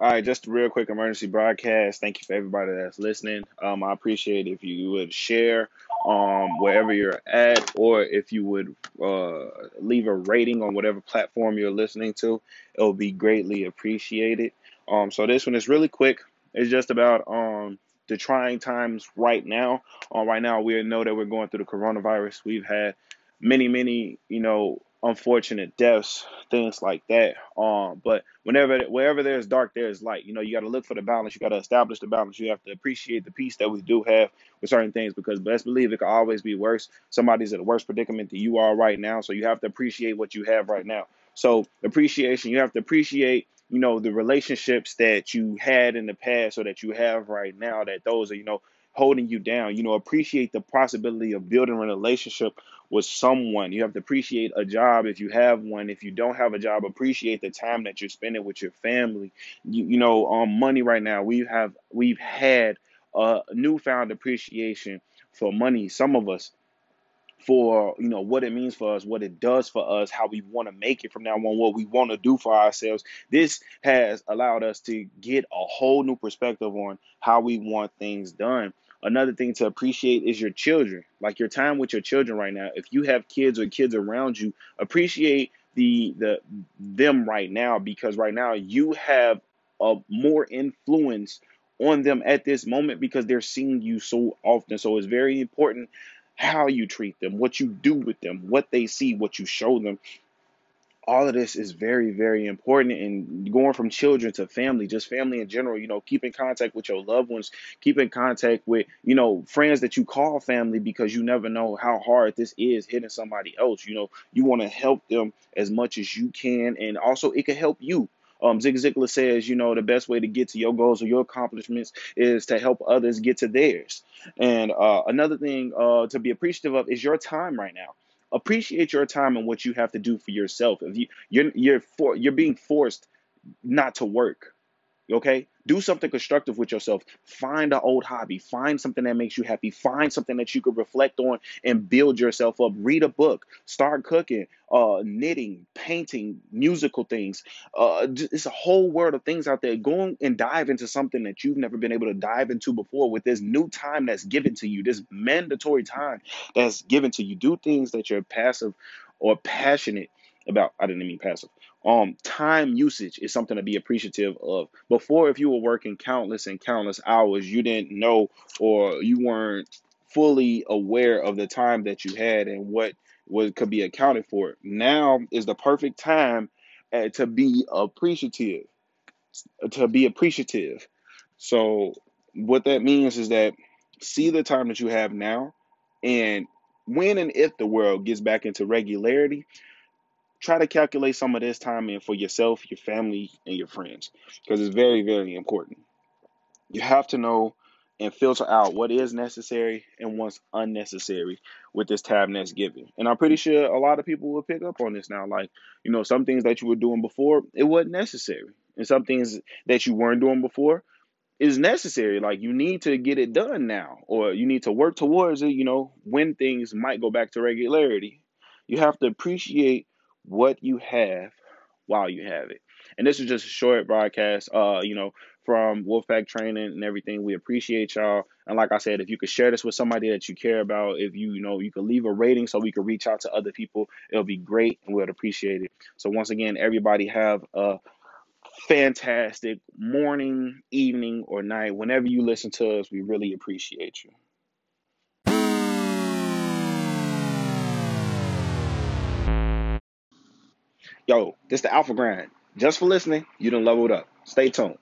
All right, just a real quick emergency broadcast. Thank you for everybody that's listening. Um, I appreciate if you would share um wherever you're at, or if you would uh leave a rating on whatever platform you're listening to. It will be greatly appreciated. Um, so this one is really quick. It's just about um the trying times right now. Uh, right now, we know that we're going through the coronavirus. We've had many, many, you know, unfortunate deaths, things like that. Um, but whenever, wherever there's dark, there's light. You know, you got to look for the balance. You got to establish the balance. You have to appreciate the peace that we do have with certain things because best believe it could always be worse. Somebody's in a worse predicament than you are right now, so you have to appreciate what you have right now. So appreciation, you have to appreciate you know the relationships that you had in the past or that you have right now that those are you know holding you down. You know, appreciate the possibility of building a relationship with someone. You have to appreciate a job if you have one. If you don't have a job, appreciate the time that you're spending with your family. You, you know, um, money right now, we have we've had a newfound appreciation for money. Some of us for you know what it means for us, what it does for us, how we want to make it from now on, what we want to do for ourselves. This has allowed us to get a whole new perspective on how we want things done. Another thing to appreciate is your children, like your time with your children right now. If you have kids or kids around you, appreciate the the them right now because right now you have a more influence on them at this moment because they're seeing you so often. So it's very important how you treat them, what you do with them, what they see, what you show them. All of this is very, very important. And going from children to family, just family in general, you know, keep in contact with your loved ones, keep in contact with, you know, friends that you call family because you never know how hard this is hitting somebody else. You know, you want to help them as much as you can. And also, it can help you um, Zig Ziglar says, you know, the best way to get to your goals or your accomplishments is to help others get to theirs. And uh, another thing uh, to be appreciative of is your time right now. Appreciate your time and what you have to do for yourself. If you you're you're for, you're being forced not to work, Okay? Do something constructive with yourself. Find an old hobby. Find something that makes you happy. Find something that you could reflect on and build yourself up. Read a book. Start cooking, uh, knitting, painting, musical things. Uh, it's a whole world of things out there. Go and dive into something that you've never been able to dive into before with this new time that's given to you, this mandatory time that's given to you. Do things that you're passive or passionate about. I didn't mean passive um, time usage is something to be appreciative of. Before, if you were working countless and countless hours, you didn't know or you weren't fully aware of the time that you had and what what could be accounted for. Now is the perfect time uh, to be appreciative. To be appreciative. So what that means is that see the time that you have now and when and if the world gets back into regularity, try to calculate some of this time in for yourself, your family, and your friends because it's very, very important. You have to know and filter out what is necessary and what's unnecessary with this tab that's given. And I'm pretty sure a lot of people will pick up on this now. Like, you know, some things that you were doing before, it wasn't necessary. And some things that you weren't doing before is necessary. Like you need to get it done now, or you need to work towards it, you know, when things might go back to regularity. You have to appreciate what you have while you have it. And this is just a short broadcast, uh, you know, from Wolfpack Training and everything. We appreciate y'all. And like I said, if you could share this with somebody that you care about, if you, you know, you could leave a rating so we could reach out to other people, it'll be great and we'd appreciate it. So once again, everybody have a fantastic morning, evening, or night. Whenever you listen to us, we really appreciate you. Yo, this the Alpha Grind. Just for listening, you done leveled up. Stay tuned.